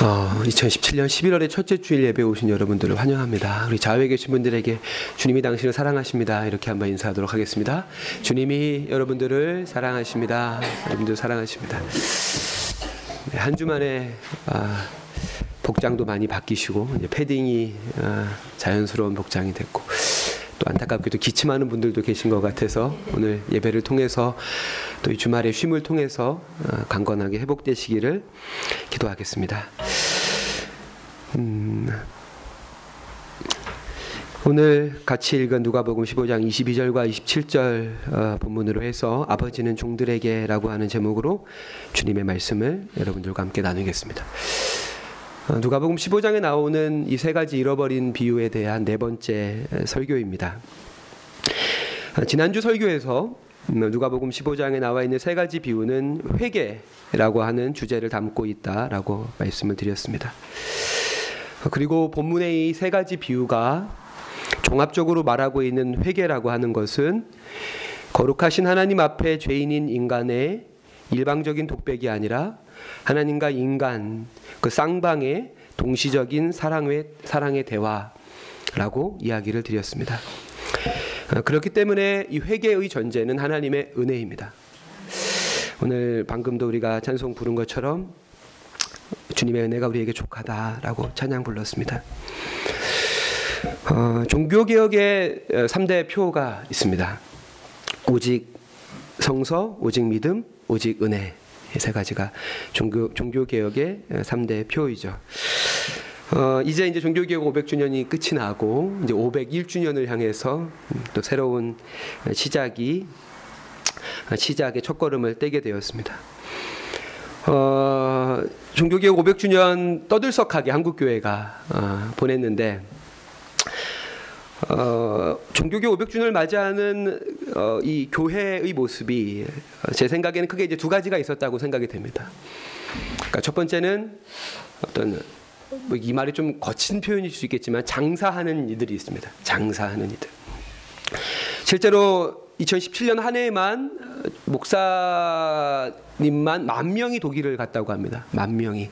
어, 2017년 11월의 첫째 주일 예배 오신 여러분들을 환영합니다. 우리 좌우에 계신 분들에게 주님이 당신을 사랑하십니다. 이렇게 한번 인사하도록 하겠습니다. 주님이 여러분들을 사랑하십니다. 여러분들 사랑하십니다. 네, 한 주만에 아, 복장도 많이 바뀌시고 이제 패딩이 아, 자연스러운 복장이 됐고 또 안타깝게도 기침하는 분들도 계신 것 같아서 오늘 예배를 통해서 또 이 주말의 쉼을 통해서 어, 강건하게 회복되시기를 기도하겠습니다. 음, 오늘 같이 읽은 누가복음 15장 22절과 27절 어, 본문으로 해서 아버지는 종들에게라고 하는 제목으로 주님의 말씀을 여러분들과 함께 나누겠습니다. 어, 누가복음 15장에 나오는 이 세 가지 잃어버린 비유에 대한 네 번째 설교입니다. 어, 지난주 설교에서 음, 누가복음 15장에 나와 있는 세 가지 비유는 회개라고 하는 주제를 담고 있다라고 말씀을 드렸습니다. 어, 그리고 본문의 이 세 가지 비유가 종합적으로 말하고 있는 회개라고 하는 것은 거룩하신 하나님 앞에 죄인인 인간의 일방적인 독백이 아니라 하나님과 인간 그 쌍방의 동시적인 사랑의 사랑의 대화라고 이야기를 드렸습니다. 어, 그렇기 때문에 이 회개의 전제는 하나님의 은혜입니다. 오늘 방금도 우리가 찬송 부른 것처럼 주님의 은혜가 우리에게 족하다라고 찬양 불렀습니다. 어, 종교 개혁의 3대 표가 있습니다. 오직 성서, 오직 믿음, 오직 은혜. 세 가지가 종교 종교 개혁의 3대 표이죠. 어, 이제 이제 종교 개혁 500주년이 끝이 나고 이제 501주년을 향해서 또 새로운 시작이 시작의 첫걸음을 떼게 되었습니다. 어, 종교개혁 500주년 떠들썩하게 한국교회가 어, 보냈는데 어, 종교교 500주년을 맞이하는 어, 이 교회의 모습이 제 생각에는 크게 이제 두 가지가 있었다고 생각이 됩니다. 그러니까 첫 번째는 어떤 뭐 이 말이 좀 거친 표현일 수 있겠지만 장사하는 이들이 있습니다. 장사하는 이들. 실제로 2017년 한 해에만 목사님만 만 명이 독일을 갔다고 합니다. 만 명이.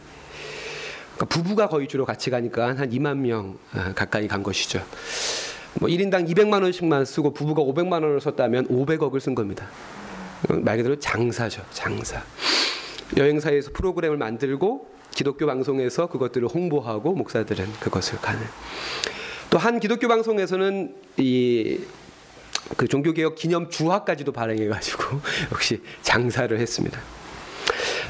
그러니까 부부가 거의 주로 같이 가니까 한 2만 명 아, 가까이 간 것이죠. 뭐 1인당 200만 원씩만 쓰고 부부가 500만 원을 썼다면 500억을 쓴 겁니다. 말 그대로 장사죠. 장사. 여행사에서 프로그램을 만들고 기독교 방송에서 그것들을 홍보하고 목사들은 그것을 가는. 또 한 기독교 방송에서는 이 그 종교개혁 기념 주화까지도 발행해가지고 역시 장사를 했습니다.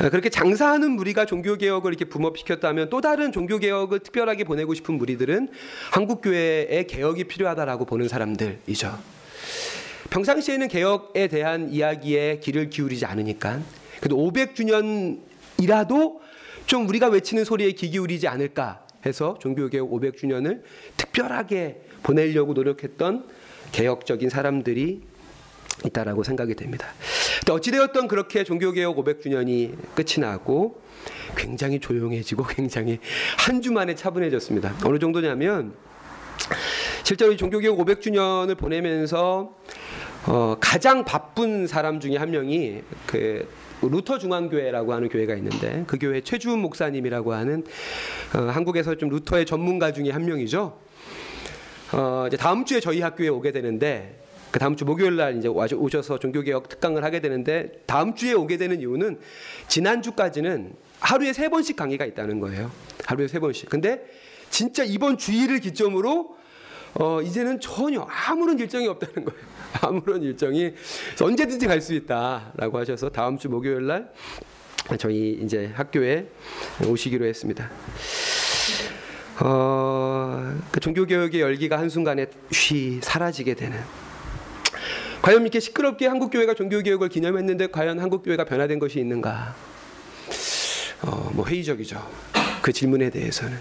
아, 그렇게 장사하는 무리가 종교 개혁을 이렇게 붐업시켰다면 또 다른 종교 개혁을 특별하게 보내고 싶은 무리들은 한국 교회의 개혁이 필요하다라고 보는 사람들이죠. 평상시에는 개혁에 대한 이야기에 귀를 기울이지 않으니까 그래도 500주년이라도 좀 우리가 외치는 소리에 귀 기울이지 않을까 해서 종교개혁 500주년을 특별하게 보내려고 노력했던 개혁적인 사람들이 있다라고 생각이 됩니다. 어찌되었던 그렇게 종교개혁 500주년이 끝이 나고 굉장히 조용해지고 굉장히 한 주 만에 차분해졌습니다. 어느 정도냐면 실제로 종교개혁 500주년을 보내면서 어, 가장 바쁜 사람 중에 한 명이 그 루터 중앙교회라고 하는 교회가 있는데 그 교회 최주훈 목사님이라고 하는 어, 한국에서 좀 루터의 전문가 중에 한 명이죠. 어, 이제 다음 주에 저희 학교에 오게 되는데 그 다음 주 목요일 날 이제 오셔서 종교개혁 특강을 하게 되는데 다음 주에 오게 되는 이유는 지난 주까지는 하루에 세 번씩 강의가 있다는 거예요. 하루에 세 번씩. 근데 진짜 이번 주일을 기점으로 어 이제는 전혀 아무런 일정이 없다는 거예요. 아무런 일정이 언제든지 갈 수 있다라고 하셔서 다음 주 목요일 날 저희 이제 학교에 오시기로 했습니다. 어, 그 종교개혁의 열기가 한순간에 쉬 사라지게 되는 과연 이렇게 시끄럽게 한국 교회가 종교 개혁을 기념했는데 과연 한국 교회가 변화된 것이 있는가? 어, 뭐 회의적이죠. 그 질문에 대해서는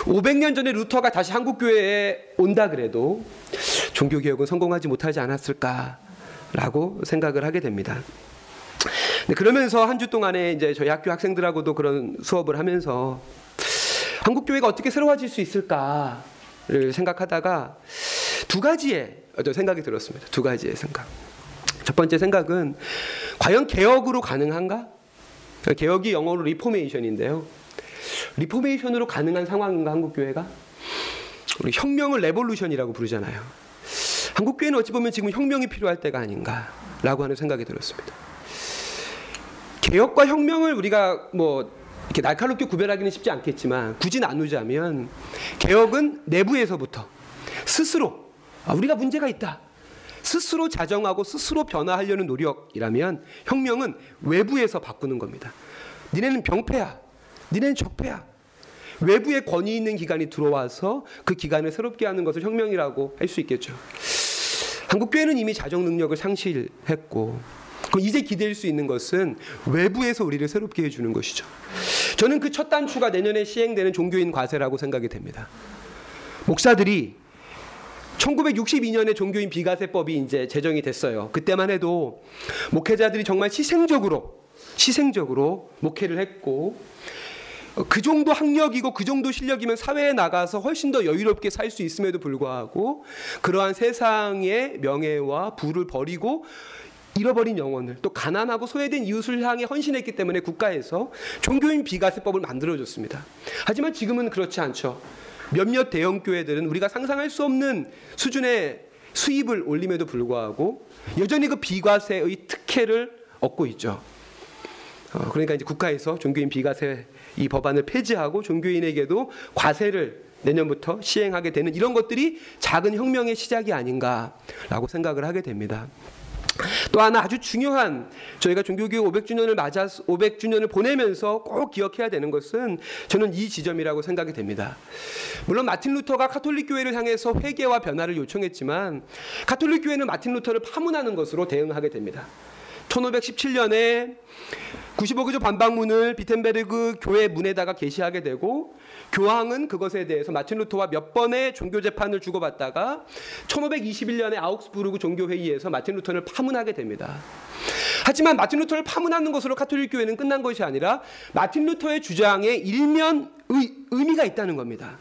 500년 전에 루터가 다시 한국 교회에 온다 그래도 종교 개혁은 성공하지 못하지 않았을까라고 생각을 하게 됩니다. 네, 그러면서 한 주 동안에 이제 저희 학교 학생들하고도 그런 수업을 하면서 한국 교회가 어떻게 새로워질 수 있을까를 생각하다가 두 가지의 생각이 들었습니다. 두 가지의 생각. 첫 번째 생각은 과연 개혁으로 가능한가? 개혁이 영어로 reformation인데요. reformation으로 가능한 상황인가 한국 교회가? 우리 혁명을 revolution이라고 부르잖아요. 한국 교회는 어찌 보면 지금 혁명이 필요할 때가 아닌가라고 하는 생각이 들었습니다. 개혁과 혁명을 우리가 뭐 이렇게 날카롭게 구별하기는 쉽지 않겠지만 굳이 나누자면 개혁은 내부에서부터 스스로 아, 우리가 문제가 있다. 스스로 자정하고 스스로 변화하려는 노력이라면 혁명은 외부에서 바꾸는 겁니다. 니네는 병폐야. 니네는 적폐야. 외부에 권위 있는 기관이 들어와서 그 기관을 새롭게 하는 것을 혁명이라고 할 수 있겠죠. 한국 교회는 이미 자정 능력을 상실했고 이제 기댈 수 있는 것은 외부에서 우리를 새롭게 해주는 것이죠. 저는 그 첫 단추가 내년에 시행되는 종교인 과세라고 생각이 됩니다. 목사들이 1962년에 종교인 비과세법이 이제 제정이 됐어요. 그때만 해도 목회자들이 정말 희생적으로 희생적으로 목회를 했고 그 정도 학력이고 그 정도 실력이면 사회에 나가서 훨씬 더 여유롭게 살 수 있음에도 불구하고 그러한 세상의 명예와 부를 버리고 잃어버린 영혼을 또 가난하고 소외된 이웃을 향해 헌신했기 때문에 국가에서 종교인 비과세법을 만들어줬습니다. 하지만 지금은 그렇지 않죠. 몇몇 대형 교회들은 우리가 상상할 수 없는 수준의 수입을 올림에도 불구하고 여전히 그 비과세의 특혜를 얻고 있죠. 어, 그러니까 이제 국가에서 종교인 비과세 이 법안을 폐지하고 종교인에게도 과세를 내년부터 시행하게 되는 이런 것들이 작은 혁명의 시작이 아닌가라고 생각을 하게 됩니다. 또 하나 아주 중요한 저희가 종교교육 500주년을 맞아 500주년을 보내면서 꼭 기억해야 되는 것은 저는 이 지점이라고 생각이 됩니다. 물론 마틴 루터가 카톨릭 교회를 향해서 회개와 변화를 요청했지만 카톨릭 교회는 마틴 루터를 파문하는 것으로 대응하게 됩니다. 1517년에 95개조 반박문을 비텐베르그 교회 문에다가 게시하게 되고 교황은 그것에 대해서 마틴 루터와 몇 번의 종교 재판을 주고받다가 1521년에 아우크스부르크 종교회의에서 마틴 루터를 파문하게 됩니다. 하지만 마틴 루터를 파문하는 것으로 카톨릭 교회는 끝난 것이 아니라 마틴 루터의 주장에 일면 의, 의미가 있다는 겁니다.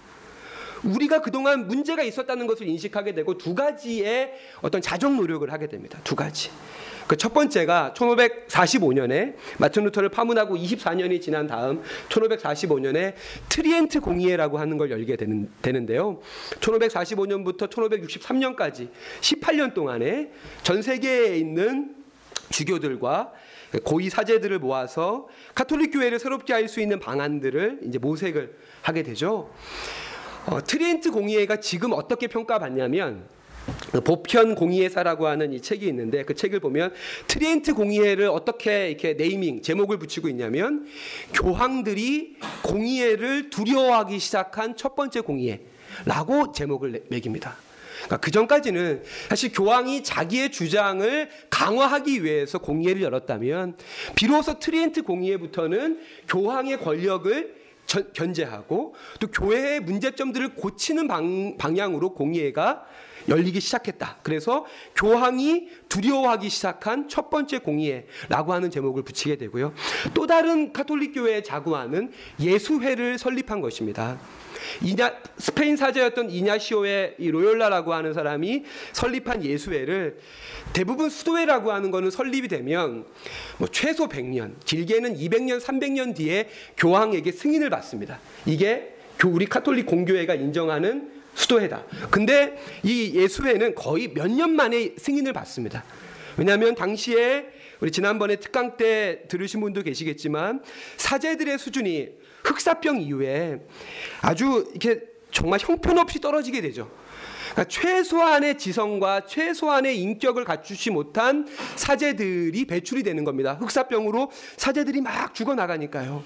우리가 그동안 문제가 있었다는 것을 인식하게 되고 두 가지의 어떤 자정 노력을 하게 됩니다. 두 가지. 그 첫 번째가 1545년에 마틴 루터를 파문하고 24년이 지난 다음 1545년에 트리엔트 공의회라고 하는 걸 열게 되는, 되는데요. 1545년부터 1563년까지 18년 동안에 전 세계에 있는 주교들과 고위 사제들을 모아서 카톨릭 교회를 새롭게 할 수 있는 방안들을 이제 모색을 하게 되죠. 어, 트리엔트 공의회가 지금 어떻게 평가받냐면 그 보편 공의회사라고 하는 이 책이 있는데 그 책을 보면 트리엔트 공의회를 어떻게 이렇게 네이밍 제목을 붙이고 있냐면 교황들이 공의회를 두려워하기 시작한 첫 번째 공의회라고 제목을 매깁니다. 그러니까 그 전까지는 사실 교황이 자기의 주장을 강화하기 위해서 공의회를 열었다면 비로소 트리엔트 공의회부터는 교황의 권력을 견제하고 또 교회의 문제점들을 고치는 방, 방향으로 공의회가 열리기 시작했다. 그래서 교황이 두려워하기 시작한 첫 번째 공의회라고 하는 제목을 붙이게 되고요. 또 다른 카톨릭 교회의 자구안은 예수회를 설립한 것입니다. 이냐, 스페인 사제였던 이냐시오의 로열라라고 하는 사람이 설립한 예수회를 대부분 수도회라고 하는 것은 설립이 되면 뭐 최소 100년, 길게는 200년, 300년 뒤에 교황에게 승인을 받습니다. 이게 우리 카톨릭 공교회가 인정하는 수도회다. 근데 이 예수회는 거의 몇 년 만에 승인을 받습니다. 왜냐하면 당시에 우리 지난번에 특강 때 들으신 분도 계시겠지만 사제들의 수준이 흑사병 이후에 아주 이렇게 정말 형편없이 떨어지게 되죠. 그러니까 최소한의 지성과 최소한의 인격을 갖추지 못한 사제들이 배출이 되는 겁니다. 흑사병으로 사제들이 막 죽어 나가니까요.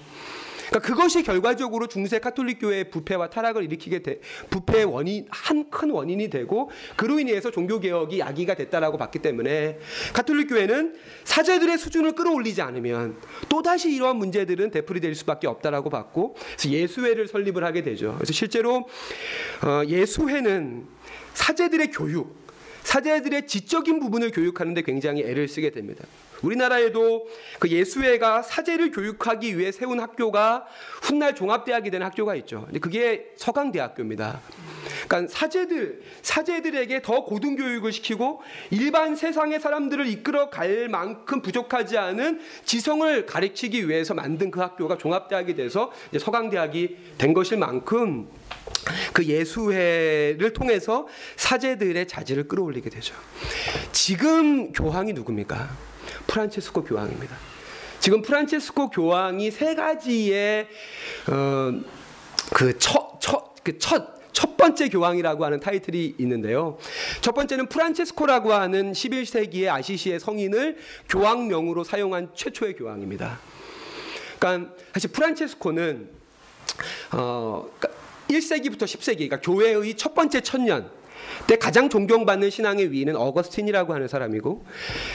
그러니까 그것이 결과적으로 중세 카톨릭 교회의 부패와 타락을 일으키게 돼 부패의 원인 한 큰 원인이 되고 그로 인해서 종교 개혁이 야기가 됐다라고 봤기 때문에 카톨릭 교회는 사제들의 수준을 끌어올리지 않으면 또 다시 이러한 문제들은 되풀이 될 수밖에 없다라고 봤고 그래서 예수회를 설립을 하게 되죠. 그래서 실제로 어, 예수회는 사제들의 교육 사제들의 지적인 부분을 교육하는데 굉장히 애를 쓰게 됩니다. 우리나라에도 그 예수회가 사제를 교육하기 위해 세운 학교가 훗날 종합대학이 되는 학교가 있죠. 근데 그게 서강대학교입니다. 그러니까 사제들 사제들에게 더 고등 교육을 시키고 일반 세상의 사람들을 이끌어 갈 만큼 부족하지 않은 지성을 가르치기 위해서 만든 그 학교가 종합대학이 돼서 서강대학이 된 것일 만큼 그 예수회를 통해서 사제들의 자질을 끌어올리게 되죠. 지금 교황이 누굽니까? 프란체스코 교황입니다. 지금 프란체스코 교황이 세 가지의 어, 그첫첫그첫 첫 번째 교황이라고 하는 타이틀이 있는데요. 첫 번째는 프란체스코라고 하는 11세기의 아시시의 성인을 교황명으로 사용한 최초의 교황입니다. 그러니까 사실 프란체스코는 어, 1세기부터 10세기, 그러니까 교회의 첫 번째 천년 때 가장 존경받는 신앙의 위인은 어거스틴이라고 하는 사람이고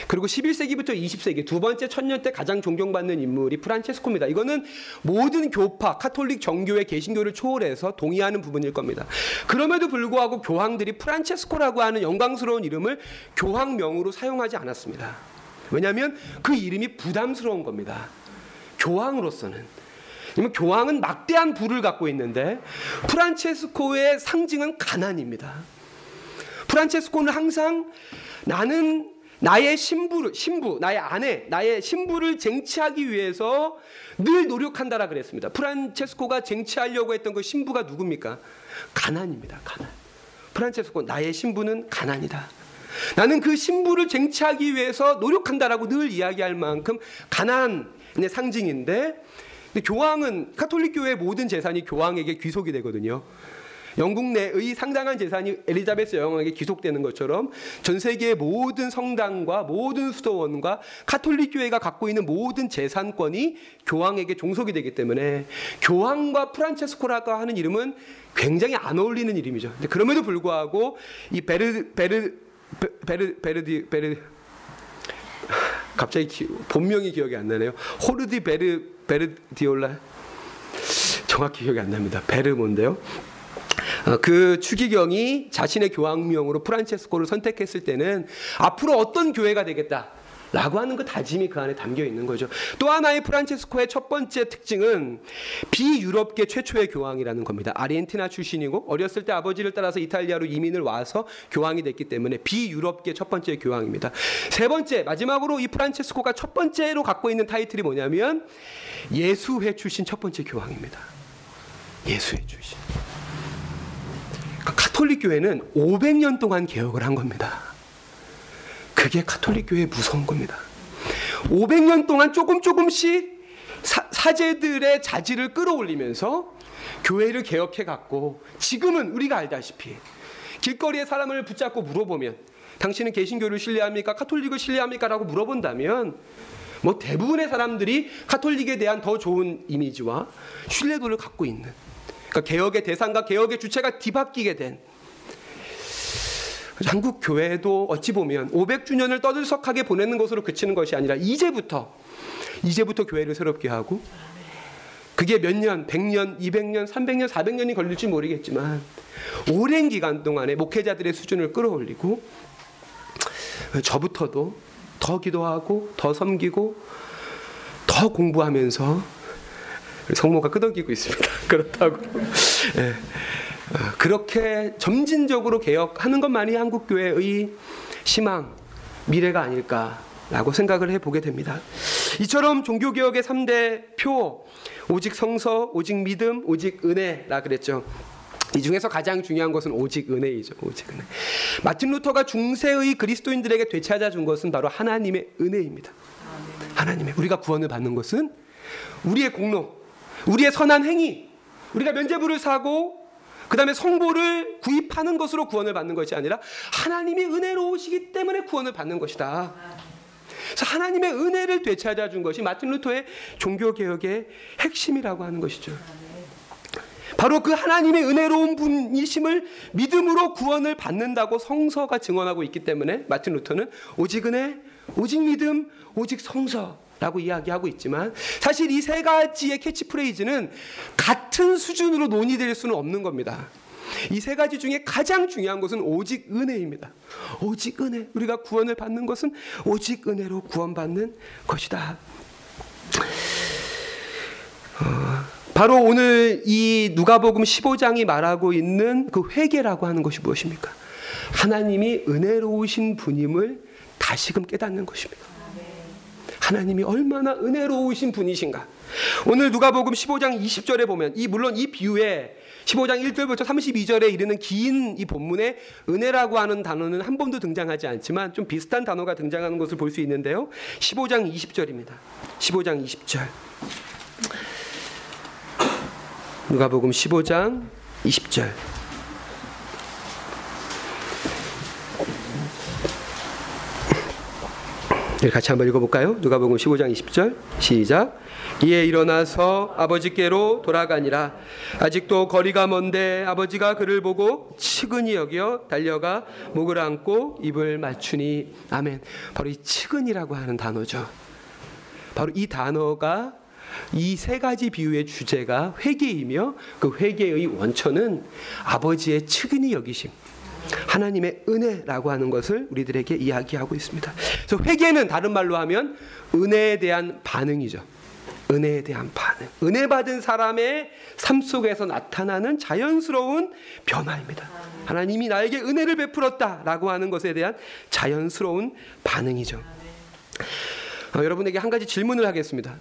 그리고 11세기부터 20세기 두 번째 천년 때 가장 존경받는 인물이 프란체스코입니다. 이거는 모든 교파, 카톨릭 정교회, 개신교를 초월해서 동의하는 부분일 겁니다. 그럼에도 불구하고 교황들이 프란체스코라고 하는 영광스러운 이름을 교황명으로 사용하지 않았습니다. 왜냐하면 그 이름이 부담스러운 겁니다. 교황으로서는. 왜냐면 교황은 막대한 부를 갖고 있는데 프란체스코의 상징은 가난입니다. 프란체스코는 항상 나는 나의 신부를 신부, 나의 아내, 나의 신부를 쟁취하기 위해서 늘 노력한다라 그랬습니다. 프란체스코가 쟁취하려고 했던 그 신부가 누굽니까? 가난입니다. 가난. 프란체스코 나의 신부는 가난이다. 나는 그 신부를 쟁취하기 위해서 노력한다라고 늘 이야기할 만큼 가난의 상징인데 교황은 카톨릭 교회 모든 재산이 교황에게 귀속이 되거든요. 영국 내의 상당한 재산이 엘리자베스 여왕에게 귀속되는 것처럼 전 세계의 모든 성당과 모든 수도원과 카톨릭 교회가 갖고 있는 모든 재산권이 교황에게 종속이 되기 때문에 교황과 프란체스코라고 하는 이름은 굉장히 안 어울리는 이름이죠. 그럼에도 불구하고 이 베르 베르 베르 베르디 베르 갑자기 기, 본명이 기억이 안 나네요. 호르디 베르 베르디올라 정확히 기억이 안 납니다. 베르몬데요. 어, 그 추기경이 자신의 교황명으로 프란체스코를 선택했을 때는 앞으로 어떤 교회가 되겠다. 라고 하는 그 다짐이 그 안에 담겨 있는 거죠. 또 하나의 프란체스코의 첫 번째 특징은 비유럽계 최초의 교황이라는 겁니다. 아르헨티나 출신이고 어렸을 때 아버지를 따라서 이탈리아로 이민을 와서 교황이 됐기 때문에 비유럽계 첫 번째 교황입니다. 세 번째 마지막으로 이 프란체스코가 첫 번째로 갖고 있는 타이틀이 뭐냐면 예수회 출신 첫 번째 교황입니다. 예수회 출신. 카톨릭 교회는 500년 동안 개혁을 한 겁니다. 그게 카톨릭 교회의 무서운 겁니다. 500년 동안 조금 조금씩 사, 제들의 자질을 끌어올리면서 교회를 개혁해 갔고 지금은 우리가 알다시피 길거리에 사람을 붙잡고 물어보면 당신은 개신교를 신뢰합니까? 카톨릭을 신뢰합니까? 라고 물어본다면 뭐 대부분의 사람들이 카톨릭에 대한 더 좋은 이미지와 신뢰도를 갖고 있는 그러니까 개혁의 대상과 개혁의 주체가 뒤바뀌게 된 한국 교회도 어찌 보면 500주년을 떠들썩하게 보내는 것으로 그치는 것이 아니라 이제부터 이제부터 교회를 새롭게 하고 그게 몇 년, 100년, 200년, 300년, 400년이 걸릴지 모르겠지만 오랜 기간 동안에 목회자들의 수준을 끌어올리고 저부터도 더 기도하고 더 섬기고 더 공부하면서 성모가 끄덕이고 있습니다. 그렇다고. 예. 어, 그렇게 점진적으로 개혁하는 것만이 한국 교회의 희망, 미래가 아닐까라고 생각을 해 보게 됩니다. 이처럼 종교 개혁의 3대 표 오직 성서, 오직 믿음, 오직 은혜라 그랬죠. 이 중에서 가장 중요한 것은 오직 은혜이죠. 오직 은혜. 마틴 루터가 중세의 그리스도인들에게 되찾아 준 것은 바로 하나님의 은혜입니다. 하나님의 우리가 구원을 받는 것은 우리의 공로, 우리의 선한 행위, 우리가 면죄부를 사고 그 다음에 성보를 구입하는 것으로 구원을 받는 것이 아니라 하나님이 은혜로우시기 때문에 구원을 받는 것이다. 그래서 하나님의 은혜를 되찾아 준 것이 마틴 루터의 종교 개혁의 핵심이라고 하는 것이죠. 바로 그 하나님의 은혜로운 분이심을 믿음으로 구원을 받는다고 성서가 증언하고 있기 때문에 마틴 루터는 오직 은혜, 오직 믿음, 오직 성서 라고 이야기하고 있지만 사실 이 세 가지의 캐치프레이즈는 같은 수준으로 논의될 수는 없는 겁니다. 이 세 가지 중에 가장 중요한 것은 오직 은혜입니다. 오직 은혜. 우리가 구원을 받는 것은 오직 은혜로 구원받는 것이다. 어, 바로 오늘 이 누가복음 15장이 말하고 있는 그 회개라고 하는 것이 무엇입니까? 하나님이 은혜로우신 분임을 다시금 깨닫는 것입니다. 하나님이 얼마나 은혜로우신 분이신가. 오늘 누가복음 15장 20절에 보면 이 물론 이 비유에 15장 1절부터 32절에 이르는 긴 이 본문에 은혜라고 하는 단어는 한 번도 등장하지 않지만 좀 비슷한 단어가 등장하는 것을 볼 수 있는데요. 15장 20절입니다. 15장 20절. 누가복음 15장 20절. 같이 한번 읽어볼까요? 누가복음 15장 20절 시작. 이에 일어나서 아버지께로 돌아가니라. 아직도 거리가 먼데 아버지가 그를 보고 측은히 여겨 달려가 목을 안고 입을 맞추니 아멘. 바로 이 측은이라고 하는 단어죠. 바로 이 단어가 이 세 가지 비유의 주제가 회개이며 그 회개의 원천은 아버지의 측은히 여기심. 하나님의 은혜라고 하는 것을 우리들에게 이야기하고 있습니다. 그래서 회개는 다른 말로 하면 은혜에 대한 반응이죠. 은혜에 대한 반응. 은혜 받은 사람의 삶 속에서 나타나는 자연스러운 변화입니다. 하나님이 나에게 은혜를 베풀었다라고 하는 것에 대한 자연스러운 반응이죠. 어, 여러분에게 한 가지 질문을 하겠습니다.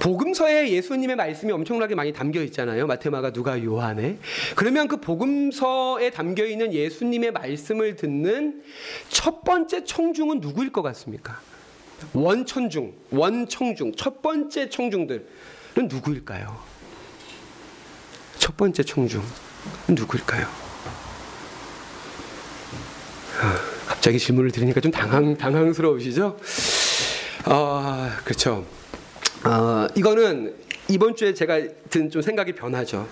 복음서에 예수님의 말씀이 엄청나게 많이 담겨 있잖아요. 마테마가 누가 요한에. 그러면 그 복음서에 담겨 있는 예수님의 말씀을 듣는 첫 번째 청중은 누구일 것 같습니까? 원천중, 원청중, 첫 번째 청중들은 누구일까요? 첫 번째 청중 누구일까요? 아, 갑자기 질문을 드리니까 좀 당황 당황스러우시죠? 아 그렇죠. 어, 이거는 이번 주에 제가 든 좀 생각이 변하죠.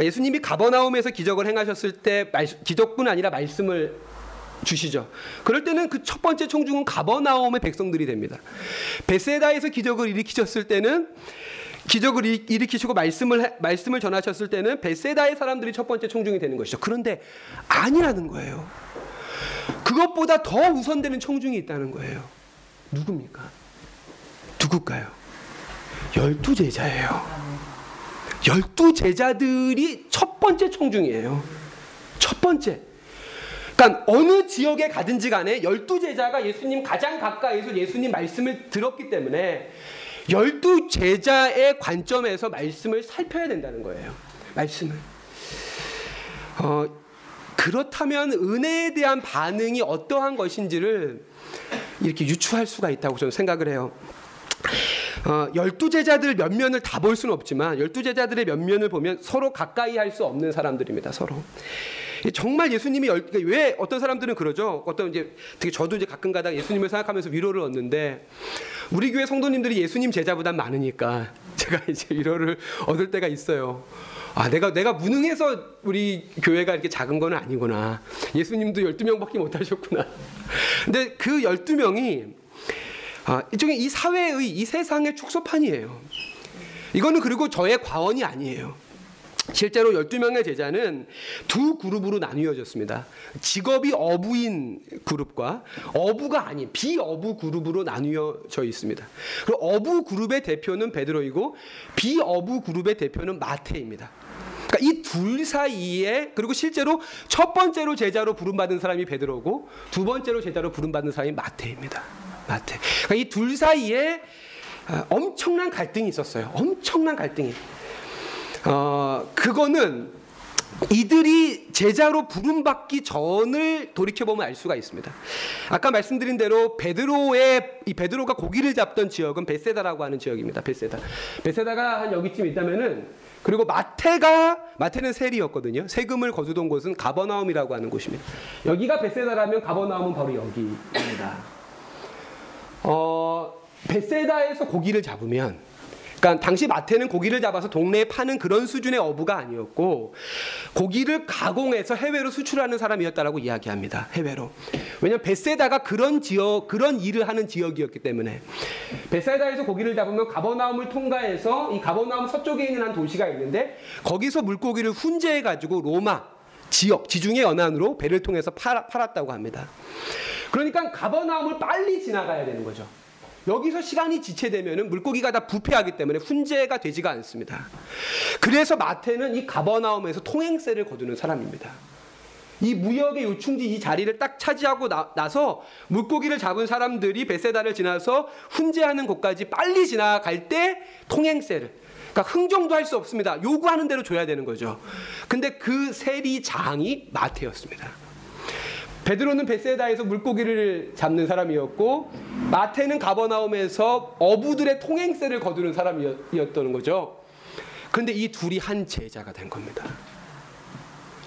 예수님이 가버나움에서 기적을 행하셨을 때 기적뿐 아니라 말씀을 주시죠. 그럴 때는 그 첫 번째 청중은 가버나움의 백성들이 됩니다. 베세다에서 기적을 일으키셨을 때는 기적을 일으키시고 말씀을 말씀을 전하셨을 때는 베세다의 사람들이 첫 번째 청중이 되는 것이죠. 그런데 아니라는 거예요. 그것보다 더 우선되는 청중이 있다는 거예요. 누굽니까? 누굴까요? 열두 제자예요. 열두 제자들이 첫 번째 청중이에요. 첫 번째. 그러니까 어느 지역에 가든지 간에 열두 제자가 예수님 가장 가까이서 예수님 말씀을 들었기 때문에 열두 제자의 관점에서 말씀을 살펴야 된다는 거예요. 말씀을. 어, 그렇다면 은혜에 대한 반응이 어떠한 것인지를 이렇게 유추할 수가 있다고 저는 생각을 해요. 어, 열두 제자들 면면을 다 볼 수는 없지만 열두 제자들의 면면을 보면 서로 가까이 할 수 없는 사람들입니다. 서로. 정말 예수님이 열, 그러니까 왜 어떤 사람들은 그러죠. 어떤 이제 되게 저도 이제 가끔 가다 예수님을 생각하면서 위로를 얻는데 우리 교회 성도님들이 예수님 제자보다 많으니까 제가 이제 위로를 얻을 때가 있어요. 아, 내가 내가 무능해서 우리 교회가 이렇게 작은 건 아니구나. 예수님도 12명밖에 못 하셨구나. 근데 그 12명이 아, 이쪽에 이 사회의 이 세상의 축소판이에요. 이거는 그리고 저의 과언이 아니에요. 실제로 12명의 제자는 두 그룹으로 나뉘어졌습니다. 직업이 어부인 그룹과 어부가 아닌 비어부 그룹으로 나뉘어져 있습니다. 그리고 어부 그룹의 대표는 베드로이고 비어부 그룹의 대표는 마태입니다. 그러니까 이 둘 사이에 그리고 실제로 첫 번째로 제자로 부름받은 사람이 베드로고 두 번째로 제자로 부름받은 사람이 마태입니다. 마태. 그러니까 이둘 사이에 아, 엄청난 갈등이 있었어요. 엄청난 갈등이. 어, 그거는 이들이 제자로 부름받기 전을 돌이켜 보면 알 수가 있습니다. 아까 말씀드린 대로 베드로의 이 베드로가 고기를 잡던 지역은 베세다라고 하는 지역입니다. 베세다. 베세다가 한 여기쯤 있다면은 그리고 마태가 마태는 세리였거든요. 세금을 거두던 곳은 가버나움이라고 하는 곳입니다. 여기가 베세다라면 가버나움은 바로 여기입니다. 어, 베세다에서 고기를 잡으면 그러니까 당시 마태는 고기를 잡아서 동네에 파는 그런 수준의 어부가 아니었고 고기를 가공해서 해외로 수출하는 사람이었다라고 이야기합니다. 해외로. 왜냐하면 베세다가 그런 지역 그런 일을 하는 지역이었기 때문에 베세다에서 고기를 잡으면 가버나움을 통과해서 이 가버나움 서쪽에 있는 한 도시가 있는데 거기서 물고기를 훈제해 가지고 로마 지역 지중해 연안으로 배를 통해서 팔, 팔았다고 합니다. 그러니까 가버나움을 빨리 지나가야 되는 거죠. 여기서 시간이 지체되면 물고기가 다 부패하기 때문에 훈제가 되지가 않습니다. 그래서 마태는 이 가버나움에서 통행세를 거두는 사람입니다. 이 무역의 요충지 이 자리를 딱 차지하고 나, 서 물고기를 잡은 사람들이 베세다를 지나서 훈제하는 곳까지 빨리 지나갈 때 통행세를 그러니까 흥정도 할 수 없습니다. 요구하는 대로 줘야 되는 거죠. 근데 그 세리장이 마태였습니다. 베드로는 베세다에서 물고기를 잡는 사람이었고 마태는 가버나움에서 어부들의 통행세를 거두는 사람이었던 거죠. 그런데 이 둘이 한 제자가 된 겁니다.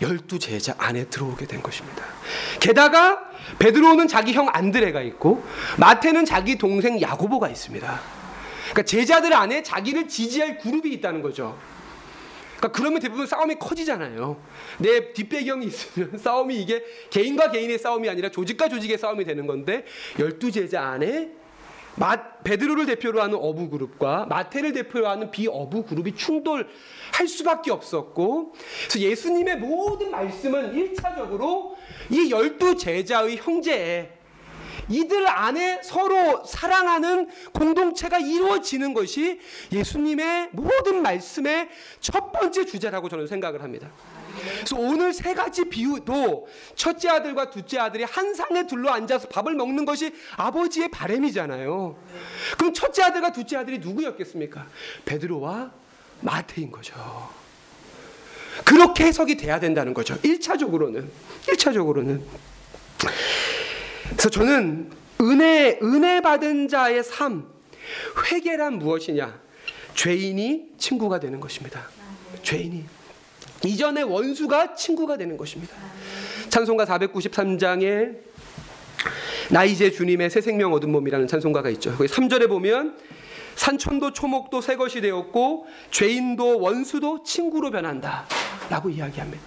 열두 제자 안에 들어오게 된 것입니다. 게다가 베드로는 자기 형 안드레가 있고 마태는 자기 동생 야고보가 있습니다. 그러니까 제자들 안에 자기를 지지할 그룹이 있다는 거죠. 그러니까 그러면 대부분 싸움이 커지잖아요. 내 뒷배경이 있으면 싸움이 이게 개인과 개인의 싸움이 아니라 조직과 조직의 싸움이 되는 건데 열두 제자 안에 마, 베드로를 대표로 하는 어부 그룹과 마태를 대표로 하는 비어부 그룹이 충돌할 수밖에 없었고 그래서 예수님의 모든 말씀은 일차적으로 이 열두 제자의 형제에 이들 안에 서로 사랑하는 공동체가 이루어지는 것이 예수님의 모든 말씀의 첫 번째 주제라고 저는 생각을 합니다. 그래서 오늘 세 가지 비유도 첫째 아들과 둘째 아들이 한 상에 둘러 앉아서 밥을 먹는 것이 아버지의 바램이잖아요. 그럼 첫째 아들과 둘째 아들이 누구였겠습니까? 베드로와 마태인 거죠. 그렇게 해석이 돼야 된다는 거죠. 1차적으로는. 1차적으로는. 그래서 저는 은혜 은혜 받은 자의 삶 회개란 무엇이냐? 죄인이 친구가 되는 것입니다. 죄인이 이전의 원수가 친구가 되는 것입니다. 찬송가 493장에 나 이제 주님의 새 생명 얻은 몸이라는 찬송가가 있죠. 거기 3절에 보면 산천도 초목도 새 것이 되었고 죄인도 원수도 친구로 변한다. 라고 이야기합니다.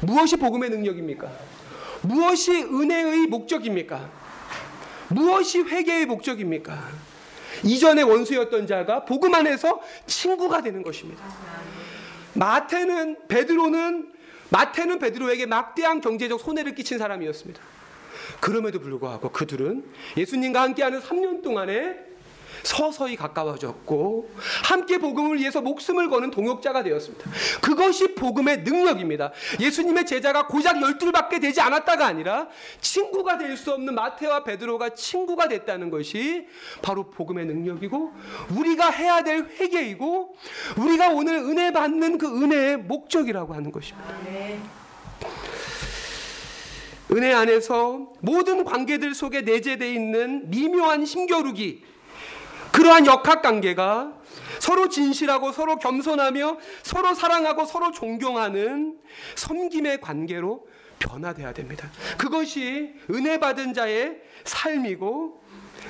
무엇이 복음의 능력입니까? 무엇이 은혜의 목적입니까? 무엇이 회개의 목적입니까? 이전의 원수였던 자가 복음 안에서 친구가 되는 것입니다. 마태는 베드로는 마태는 베드로에게 막대한 경제적 손해를 끼친 사람이었습니다. 그럼에도 불구하고 그들은 예수님과 함께하는 3년 동안에 서서히 가까워졌고 함께 복음을 위해서 목숨을 거는 동역자가 되었습니다. 그것이 복음의 능력입니다. 예수님의 제자가 고작 열둘밖에 되지 않았다가 아니라 친구가 될 수 없는 마테와 베드로가 친구가 됐다는 것이 바로 복음의 능력이고 우리가 해야 될 회개이고 우리가 오늘 은혜 받는 그 은혜의 목적이라고 하는 것입니다. 은혜 안에서 모든 관계들 속에 내재되어 있는 미묘한 힘겨루기 그러한 역학 관계가 서로 진실하고 서로 겸손하며 서로 사랑하고 서로 존경하는 섬김의 관계로 변화돼야 됩니다. 그것이 은혜 받은 자의 삶이고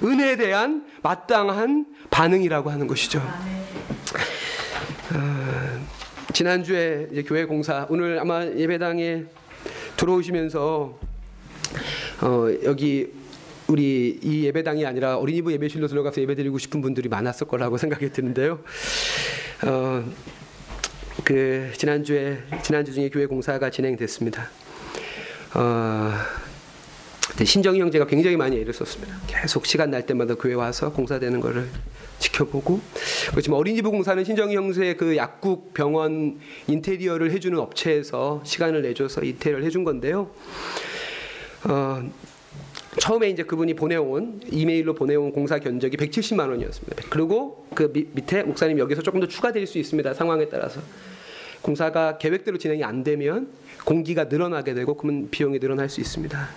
은혜에 대한 마땅한 반응이라고 하는 것이죠. 아, 지난주에 교회 공사 오늘 아마 예배당에 들어오시면서 어, 여기 우리 이 예배당이 아니라 어린이부 예배실로 들어가서 예배드리고 싶은 분들이 많았을 거라고 생각이 드는데요. 어, 그 지난주에 지난주 중에 교회 공사가 진행됐습니다. 어, 신정희 형제가 굉장히 많이 애를 썼습니다. 계속 시간 날 때마다 교회 와서 공사되는 것을 지켜보고 그렇지만 어린이부 공사는 신정희 형제의 그 약국 병원 인테리어를 해주는 업체에서 시간을 내줘서 인테리어를 해준 건데요. 어, 처음에 이제 그분이 보내온 이메일로 보내온 공사 견적이 170만 원이었습니다. 그리고 그 밑에 목사님 여기서 조금 더 추가될 수 있습니다. 상황에 따라서 공사가 계획대로 진행이 안 되면 공기가 늘어나게 되고 그러면 비용이 늘어날 수 있습니다.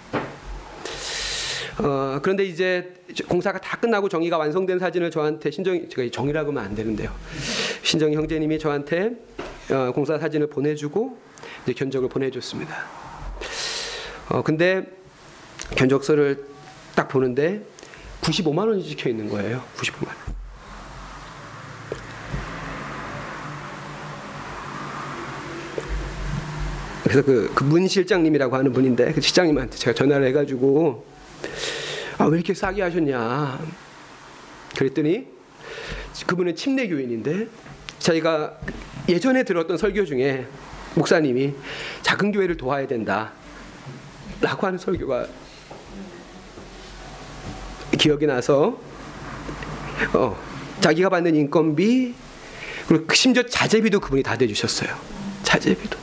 어, 그런데 이제 공사가 다 끝나고 정의가 완성된 사진을 저한테 신정 제가 정의라고 하면 안 되는데요. 신정 형제님이 저한테 어, 공사 사진을 보내주고 이제 견적을 보내줬습니다. 어, 근데 견적서를 딱 보는데 95만 원이 찍혀 있는 거예요. 95만 원. 그래서 그, 그 문 실장님이라고 하는 분인데 그 실장님한테 제가 전화를 해가지고 아 왜 이렇게 싸게 하셨냐 그랬더니 그분은 침례 교인인데 저희가 예전에 들었던 설교 중에 목사님이 작은 교회를 도와야 된다 라고 하는 설교가 기억이 나서 어, 자기가 받는 인건비 그리고 심지어 자재비도 그분이 다 대주셨어요. 자재비도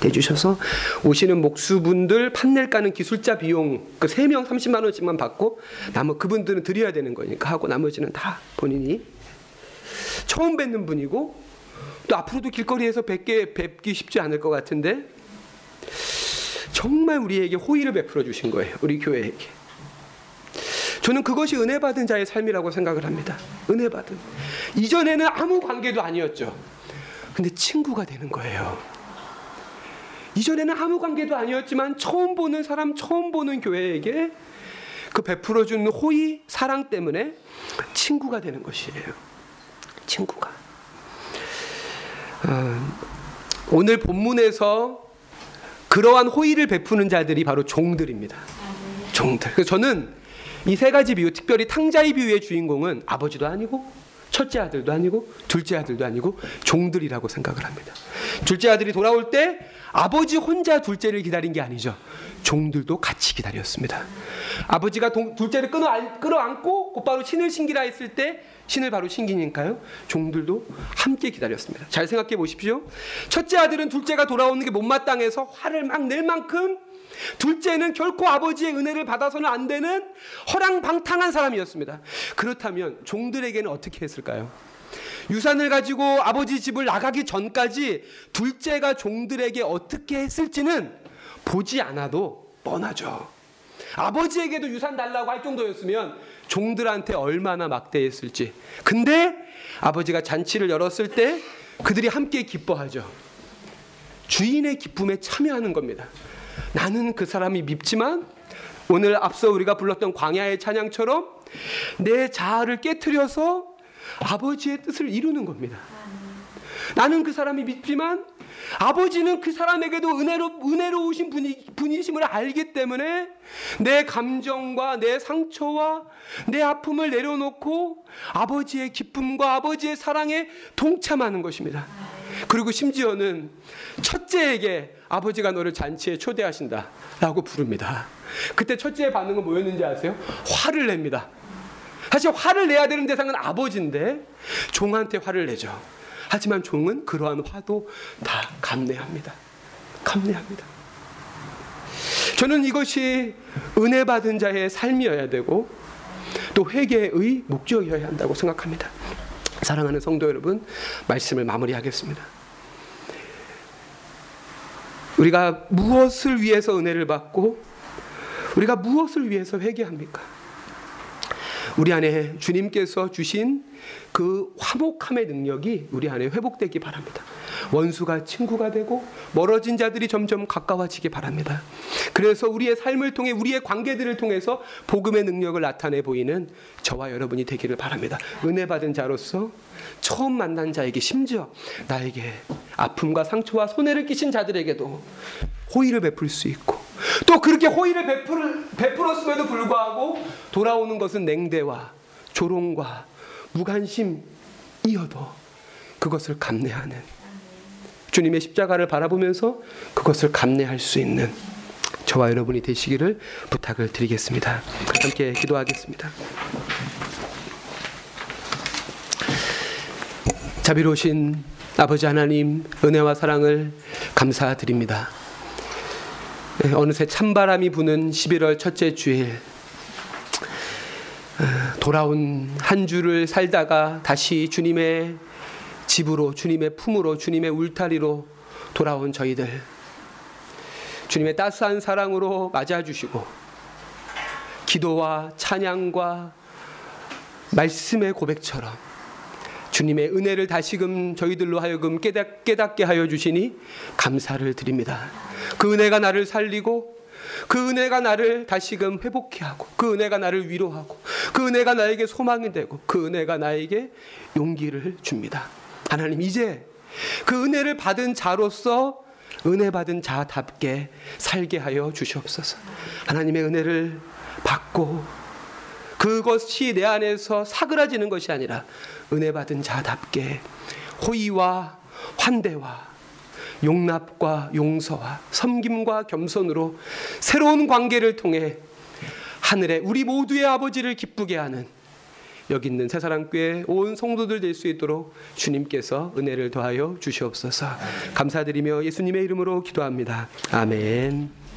대주셔서 오시는 목수분들 판넬 까는 기술자 비용 그 3명 30만 원씩만 받고 나머 그분들은 드려야 되는 거니까 하고 나머지는 다 본인이 처음 뵙는 분이고 또 앞으로도 길거리에서 뵙게 뵙기 쉽지 않을 것 같은데 정말 우리에게 호의를 베풀어 주신 거예요. 우리 교회에게. 저는 그것이 은혜 받은 자의 삶이라고 생각을 합니다. 은혜 받은. 이전에는 아무 관계도 아니었죠. 근데 친구가 되는 거예요. 이전에는 아무 관계도 아니었지만 처음 보는 사람, 처음 보는 교회에게 그 베풀어 주는 호의, 사랑 때문에 친구가 되는 것이에요. 친구가. 어, 오늘 본문에서 그러한 호의를 베푸는 자들이 바로 종들입니다. 종들. 그래서 저는 이 세 가지 비유, 특별히 탕자의 비유의 주인공은 아버지도 아니고 첫째 아들도 아니고 둘째 아들도 아니고 종들이라고 생각을 합니다. 둘째 아들이 돌아올 때 아버지 혼자 둘째를 기다린 게 아니죠. 종들도 같이 기다렸습니다. 아버지가 동, 둘째를 끌어, 끌어안고 곧바로 신을 신기라 했을 때 신을 바로 신기니까요. 종들도 함께 기다렸습니다. 잘 생각해 보십시오. 첫째 아들은 둘째가 돌아오는 게 못마땅해서 화를 막 낼 만큼 둘째는 결코 아버지의 은혜를 받아서는 안 되는 허랑방탕한 사람이었습니다. 그렇다면 종들에게는 어떻게 했을까요? 유산을 가지고 아버지 집을 나가기 전까지 둘째가 종들에게 어떻게 했을지는 보지 않아도 뻔하죠. 아버지에게도 유산 달라고 할 정도였으면 종들한테 얼마나 막대했을지. 근데 아버지가 잔치를 열었을 때 그들이 함께 기뻐하죠. 주인의 기쁨에 참여하는 겁니다. 나는 그 사람이 밉지만 오늘 앞서 우리가 불렀던 광야의 찬양처럼 내 자아를 깨뜨려서 아버지의 뜻을 이루는 겁니다. 나는 그 사람이 밉지만 아버지는 그 사람에게도 은혜로, 은혜로우신 분이, 분이심을 알기 때문에 내 감정과 내 상처와 내 아픔을 내려놓고 아버지의 기쁨과 아버지의 사랑에 동참하는 것입니다. 그리고 심지어는 첫째에게 아버지가 너를 잔치에 초대하신다 라고 부릅니다. 그때 첫째의 반응은 뭐였는지 아세요? 화를 냅니다. 사실 화를 내야 되는 대상은 아버지인데 종한테 화를 내죠. 하지만 종은 그러한 화도 다 감내합니다. 감내합니다. 저는 이것이 은혜 받은 자의 삶이어야 되고 또 회개의 목적이어야 한다고 생각합니다. 사랑하는 성도 여러분, 말씀을 마무리하겠습니다. 우리가 무엇을 위해서 은혜를 받고 우리가 무엇을 위해서 회개합니까? 우리 안에 주님께서 주신 그 화목함의 능력이 우리 안에 회복되기 바랍니다. 원수가 친구가 되고 멀어진 자들이 점점 가까워지기 바랍니다. 그래서 우리의 삶을 통해 우리의 관계들을 통해서 복음의 능력을 나타내 보이는 저와 여러분이 되기를 바랍니다. 은혜 받은 자로서 처음 만난 자에게 심지어 나에게 아픔과 상처와 손해를 끼친 자들에게도 호의를 베풀 수 있고 또 그렇게 호의를 베풀, 베풀었음에도 불구하고 돌아오는 것은 냉대와 조롱과 무관심이어도 그것을 감내하는 주님의 십자가를 바라보면서 그것을 감내할 수 있는 저와 여러분이 되시기를 부탁을 드리겠습니다. 함께 기도하겠습니다. 자비로우신 아버지 하나님 은혜와 사랑을 감사드립니다. 네, 어느새 찬바람이 부는 11월 첫째 주일 어, 돌아온 한 주를 살다가 다시 주님의 집으로 주님의 품으로 주님의 울타리로 돌아온 저희들 주님의 따스한 사랑으로 맞아 주시고 기도와 찬양과 말씀의 고백처럼 주님의 은혜를 다시금 저희들로 하여금 깨닫, 깨닫게 하여 주시니 감사를 드립니다. 그 은혜가 나를 살리고 그 은혜가 나를 다시금 회복케 하고 그 은혜가 나를 위로하고 그 은혜가 나에게 소망이 되고 그 은혜가 나에게 용기를 줍니다. 하나님 이제 그 은혜를 받은 자로서 은혜 받은 자답게 살게 하여 주시옵소서. 하나님의 은혜를 받고 그것이 내 안에서 사그라지는 것이 아니라 은혜 받은 자답게 호의와 환대와 용납과 용서와 섬김과 겸손으로 새로운 관계를 통해 하늘에 우리 모두의 아버지를 기쁘게 하는 여기 있는 새사랑교회 온 성도들 될 수 있도록 주님께서 은혜를 더하여 주시옵소서. 감사드리며 예수님의 이름으로 기도합니다. 아멘.